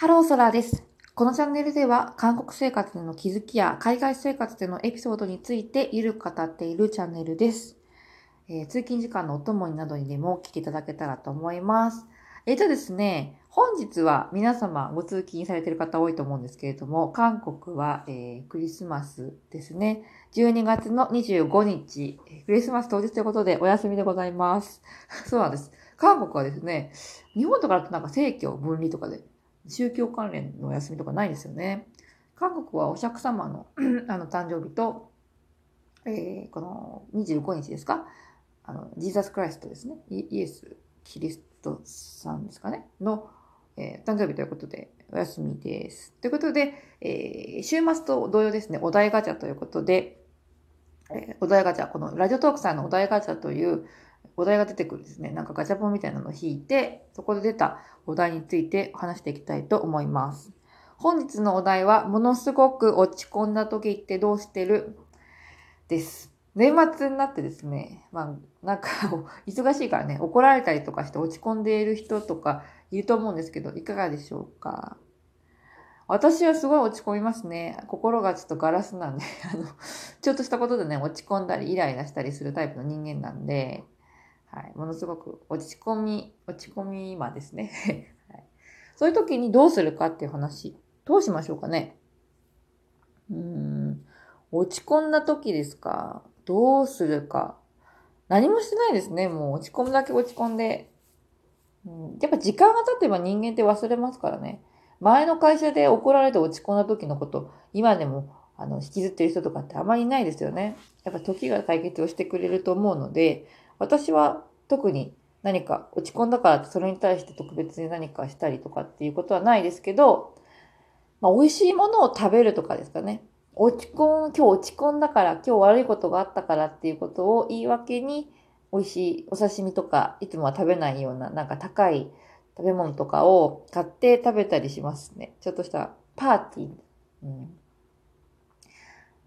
ハローソラです。このチャンネルでは韓国生活での気づきや海外生活でのエピソードについてゆるく語っているチャンネルです。えー、通勤時間のお供になどにでも聞きいただけたらと思います。えっ、ー、とですね、本日は皆様ご通勤されている方多いと思うんですけれども、韓国は、えー、クリスマスですね。12月の25日、クリスマス当日ということでお休みでございます。そうなんです。韓国はですね、日本とかだとなんか正教分離とかで宗教関連のお休みとかないですよね。韓国はお釈様の あの誕生日と、えー、この25日ですか？あの、ジーザス・クライストですね。イエス・キリストさんですかね？の、えー、誕生日ということで、お休みです。ということで、えー、週末と同様ですね、お題ガチャということで、え、お題ガチャ、このラジオトークさんのお題ガチャという、お題が出てくるんですね、なんかガチャポンみたいなのを引いて、そこで出たお題について話していきたいと思います。本日のお題は、ものすごく落ち込んだ時ってどうしてる？です。年末になってですね、まあ、なんか、忙しいからね、怒られたりとかして落ち込んでいる人とかいると思うんですけど、いかがでしょうか？私はすごい落ち込みますね。心がちょっとガラスなんで、あの、ちょっとしたことでね、落ち込んだりイライラしたりするタイプの人間なんで、はい、ものすごく落ち込み、落ち込みまですね。はい、そういう時にどうするかっていう話、どうしましょうかね。うーん、落ち込んだ時ですか？どうするか。何もしてないですね。もう落ち込むだけ落ち込んで。やっぱ時間が経てば人間って忘れますからね。前の会社で怒られて落ち込んだ時のこと、今でもあの引きずってる人とかってあまりいないですよね。やっぱ時が解決をしてくれると思うので、私は特に何か落ち込んだからってそれに対して特別に何かしたりとかっていうことはないですけど、まあ、美味しいものを食べるとかですかね。落ち込ん、今日落ち込んだから、今日悪いことがあったからっていうことを言い訳に、美味しいお刺身とか、いつもは食べないような、なんか高い食べ物とかを買って食べたりしますね。ちょっとしたパーティー。うん。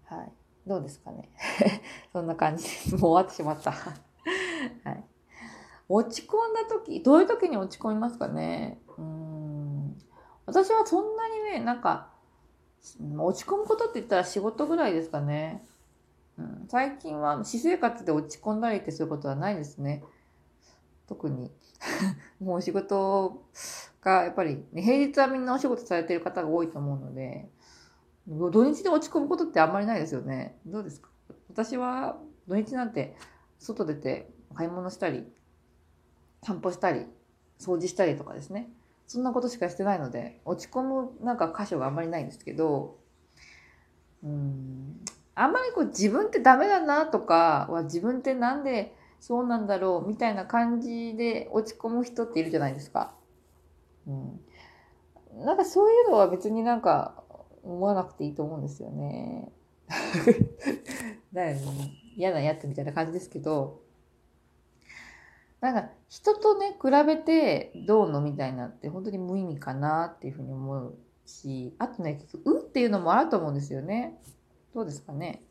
はい。どうですかね。そんな感じです。もう終わってしまった。はい。落ち込んだ時、どういう時に落ち込みますかね？うん。私はそんなにね、なんか、落ち込むことって言ったら仕事ぐらいですかね。うん、最近は私生活で落ち込んだりってそういうことはないですね。特に。もう仕事がやっぱり、ね、平日はみんなお仕事されてる方が多いと思うので、土日で落ち込むことってあんまりないですよね。どうですか？私は土日なんて外出て買い物したり、散歩したり、掃除したりとかですね。そんなことしかしてないので、落ち込むなんか箇所があんまりないんですけど、うん、あんまりこう自分ってダメだなとかは自分ってなんでそうなんだろうみたいな感じで落ち込む人っているじゃないですか。うん。なんかそういうのは別になんか思わなくていいと思うんですよね。だよね。嫌なやつみたいな感じですけど、なんか人とね、比べてどうのみたいなって本当に無意味かなっていうふうに思うし、あとね、うっていうのもあると思うんですよね。どうですかね。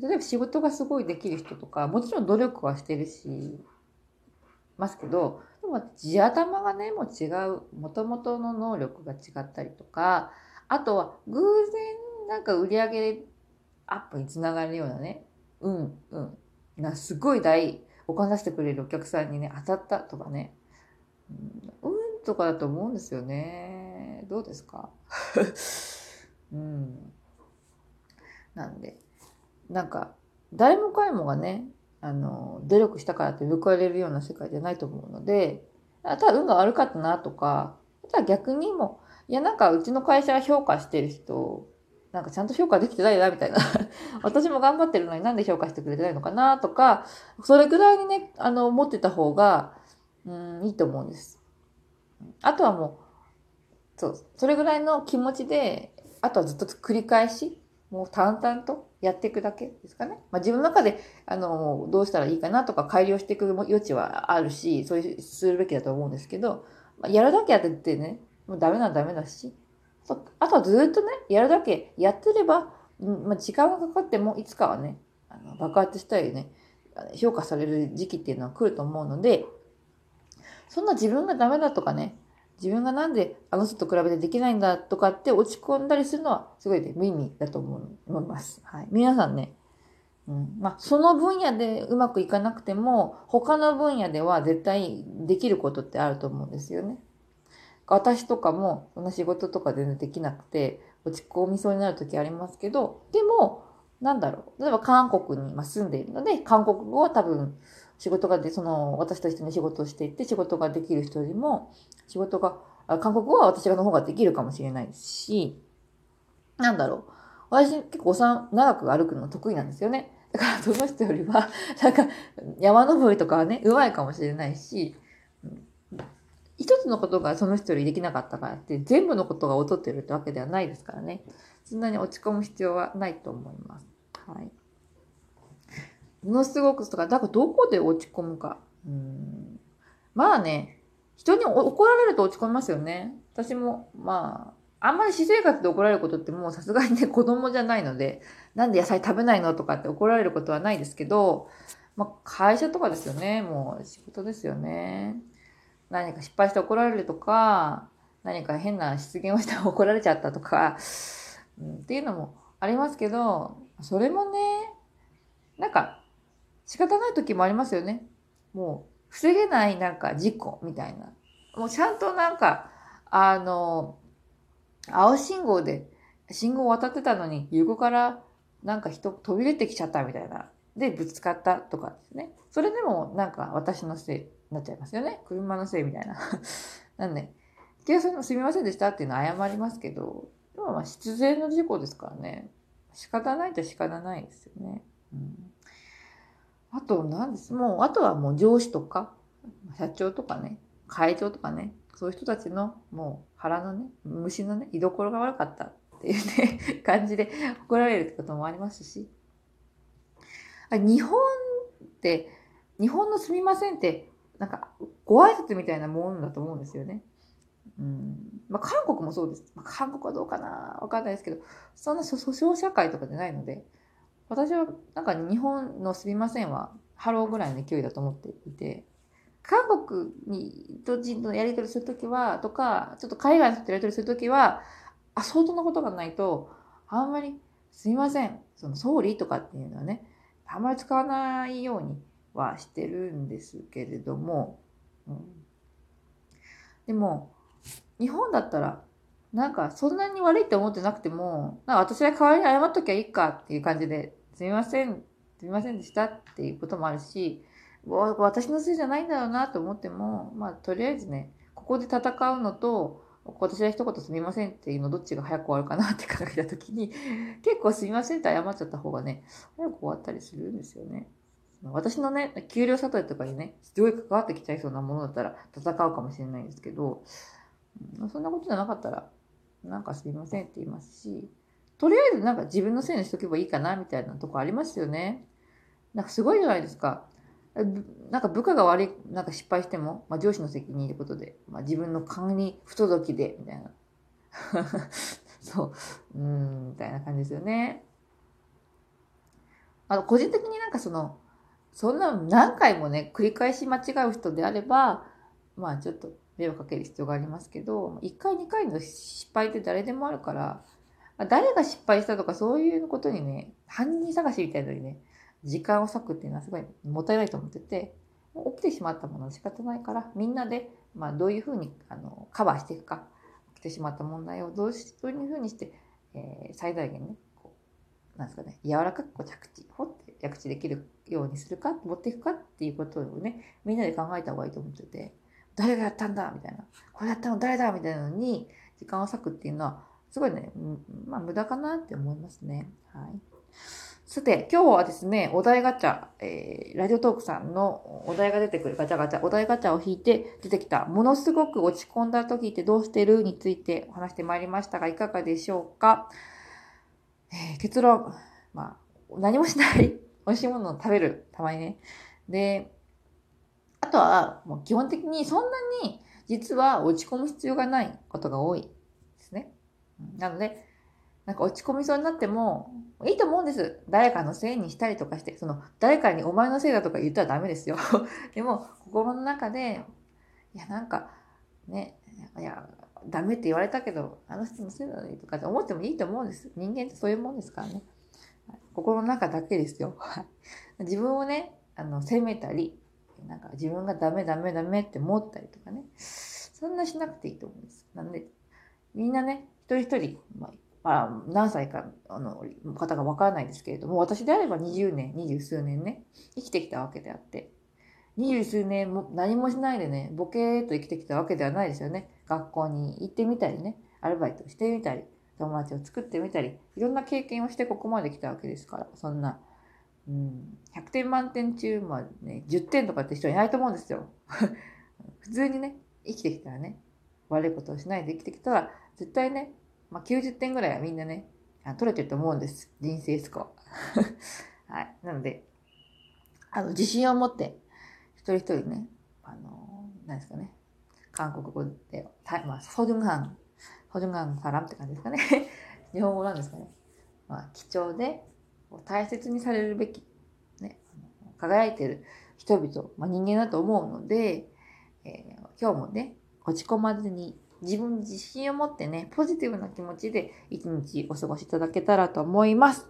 例えば仕事がすごいできる人とか、もちろん努力はしてるし、ますけど、でも地頭がね、もう違う、もともとの能力が違ったりとか、あとは偶然なんか売り上げアップにつながるようなね、うん、うん、な、すごい大、お金出してくれるお客さんにね、当たったとかね、うん、うんとかだと思うんですよね。どうですか？うん。なんで、なんか、誰も彼もがね、あの、努力したからって報われるような世界じゃないと思うので、ただ運が悪かったなとか、ただ逆にも、いやなんかうちの会社が評価してる人、なんかちゃんと評価できてないな、みたいな。私も頑張ってるのになんで評価してくれてないのかな、とか、それぐらいにね、あの、思ってた方が、うん、いいと思うんです。あとはもう、そう、それぐらいの気持ちで、あとはずっと繰り返し、もう淡々とやっていくだけですかね。まあ、自分の中で、あの、どうしたらいいかなとか改良していく余地はあるし、そういう、するべきだと思うんですけど、まあ、やるだけやっててね、もうダメならダメだし、あとはずっとね、やるだけやってれば、まあ、時間がかかってもいつかはね、あの爆発したりね、評価される時期っていうのは来ると思うので、そんな自分がダメだとかね、自分がなんであの人と比べてできないんだとかって落ち込んだりするのはすごいね、無意味だと思います。はい。皆さんね、うん、まあ、その分野でうまくいかなくても、他の分野では絶対できることってあると思うんですよね。私とかも、その仕事とか全然できなくて、落ち込みそうになる時ありますけど、でも、なんだろう。例えば韓国に住んでいるので、韓国語は多分仕事がで、その、私と一緒に仕事をしていて、仕事ができる人よりも、仕事が、韓国語は私の方ができるかもしれないし、なんだろう。私結構おさ長く歩くの得意なんですよね。だからその人よりは、なんか山登りとかはね、上手いかもしれないし、一つのことがその人よりできなかったからって、全部のことが劣ってるってわけではないですからね。そんなに落ち込む必要はないと思います。はい。ものすごくとか、だからどこで落ち込むか。うん。まあね、人に怒られると落ち込みますよね。私も、まあ、あんまり私生活で怒られることってもうさすがにね、子供じゃないので、なんで野菜食べないのとかって怒られることはないですけど、まあ、会社とかですよね。もう仕事ですよね。何か失敗して怒られるとか、何か変な失言をして怒られちゃったとか、うん、っていうのもありますけど、それもね、なんか仕方ない時もありますよね。もう防げないなんか事故みたいな。もうちゃんとなんか、あの、青信号で信号を渡ってたのに横からなんか人飛び出てきちゃったみたいな。で、ぶつかったとかですね。それでもなんか私のせいなっちゃいますよね。車のせいみたいな。なんで、警察もすみませんでしたっていうのは謝りますけど、でもまあ必然の事故ですからね。仕方ないと仕方ないですよね。うん、あと何ですもう、あとはもう上司とか、社長とかね、会長とかね、そういう人たちのもう腹のね、虫のね、居所が悪かったっていうね、感じで怒られるってこともありますし。日本って、日本のすみませんって、なんか、ご挨拶みたいなもんだと思うんですよね。うん。まあ、韓国もそうです。まあ、韓国はどうかな？わかんないですけど、そんな訴訟社会とかじゃないので、私はなんか日本のすみませんは、ハローぐらいの勢いだと思っていて、韓国にと人とやり取りするときは、とか、ちょっと海外の人とやり取りするときは、あ、相当なことがないと、あんまり、すみません、その、総理とかっていうのはね、あんまり使わないようにはしてるんですけれども、うん、でも、日本だったら、なんかそんなに悪いって思ってなくても、なんか私は代わりに謝っときゃいいかっていう感じで、すみません、すみませんでしたっていうこともあるし、私のせいじゃないんだろうなと思っても、まあとりあえずね、ここで戦うのと、私は一言すみませんっていうのどっちが早く終わるかなって考えたときに、結構すみませんって謝っちゃった方がね、早く終わったりするんですよね。私のね、給料里とかにね、すごい関わってきちゃいそうなものだったら戦うかもしれないんですけど、そんなことじゃなかったら、なんかすみませんって言いますし、とりあえずなんか自分のせいにしとけばいいかなみたいなとこありますよね。なんかすごいじゃないですか。なんか部下が悪い、なんか失敗しても、まあ、上司の責任ってことで、まあ、自分の勘に不届きで、みたいな。そう、うん、みたいな感じですよね。あの、個人的になんかその、そんな何回もね、繰り返し間違う人であれば、まあちょっと迷惑かける必要がありますけど、1回2回の失敗って誰でもあるから、誰が失敗したとかそういうことにね、犯人探しみたいなのにね、時間を割くっていうのはすごいもったいないと思ってて、起きてしまったものは仕方ないから、みんなで、まあ、どういうふうにあのカバーしていくか、起きてしまった問題をどうしどういうふうにして、えー、最大限ね、こうなんですかね、柔らかくこう着地、ほって着地できるようにするか、持っていくかっていうことをね、みんなで考えた方がいいと思ってて、誰がやったんだみたいな、これやったの誰だみたいなのに、時間を割くっていうのは、すごいね、まあ無駄かなって思いますね。はい。さて、今日はですね、お題ガチャ、えー、ラジオトークさんのお題が出てくるガチャガチャ、お題ガチャを引いて出てきた、ものすごく落ち込んだ時ってどうしてるについてお話してまいりましたが、いかがでしょうか？えー、結論、まあ、何もしない、美味しいものを食べる、たまにね。で、あとは、もう基本的にそんなに実は落ち込む必要がないことが多いですね。なので、なんか落ち込みそうになっても、いいと思うんです。誰かのせいにしたりとかして、その、誰かにお前のせいだとか言ったらダメですよ。でも、心の中で、いや、なんか、ね、いや、ダメって言われたけど、あの人のせいだねとかって思ってもいいと思うんです。人間ってそういうもんですからね。心の中だけですよ。自分をね、あの、責めたり、なんか自分がダメダメダメって思ったりとかね。そんなしなくていいと思うんです。なんで、みんなね、一人一人、まあ、何歳かあの方がわからないですけれども、私であれば20年、二十数年ね、生きてきたわけであって、二十数年も何もしないでね、ボケーっと生きてきたわけではないですよね。学校に行ってみたりね、アルバイトしてみたり、友達を作ってみたり、いろんな経験をしてここまで来たわけですから、そんな、うん、100点満点中、まあね、10点とかって人いないと思うんですよ。普通にね、生きてきたらね、悪いことをしないで生きてきたら、絶対ね、まあ、90点ぐらいはみんなね、取れてると思うんです。人生スコア。はい。なので、あの、自信を持って、一人一人ね、あの、何ですかね、韓国語で、まあ、ソジュンハン、ソジュンハンサラムって感じですかね。日本語なんですかね。まあ、貴重で、大切にされるべき、ね、輝いてる人々、まあ、人間だと思うので、えー、今日もね、落ち込まずに自分に自信を持ってね、ポジティブな気持ちで一日お過ごしいただけたらと思います。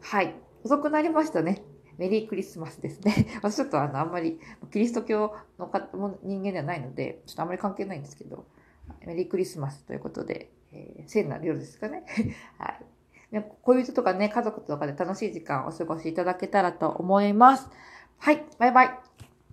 はい。遅くなりましたね。メリークリスマスですね。私ちょっとあの、あんまり、キリスト教の人間ではないので、ちょっとあんまり関係ないんですけど、メリークリスマスということで、えー、聖なる夜ですかね。はい。恋人とかね、家族とかで楽しい時間をお過ごしいただけたらと思います。はい。バイバイ。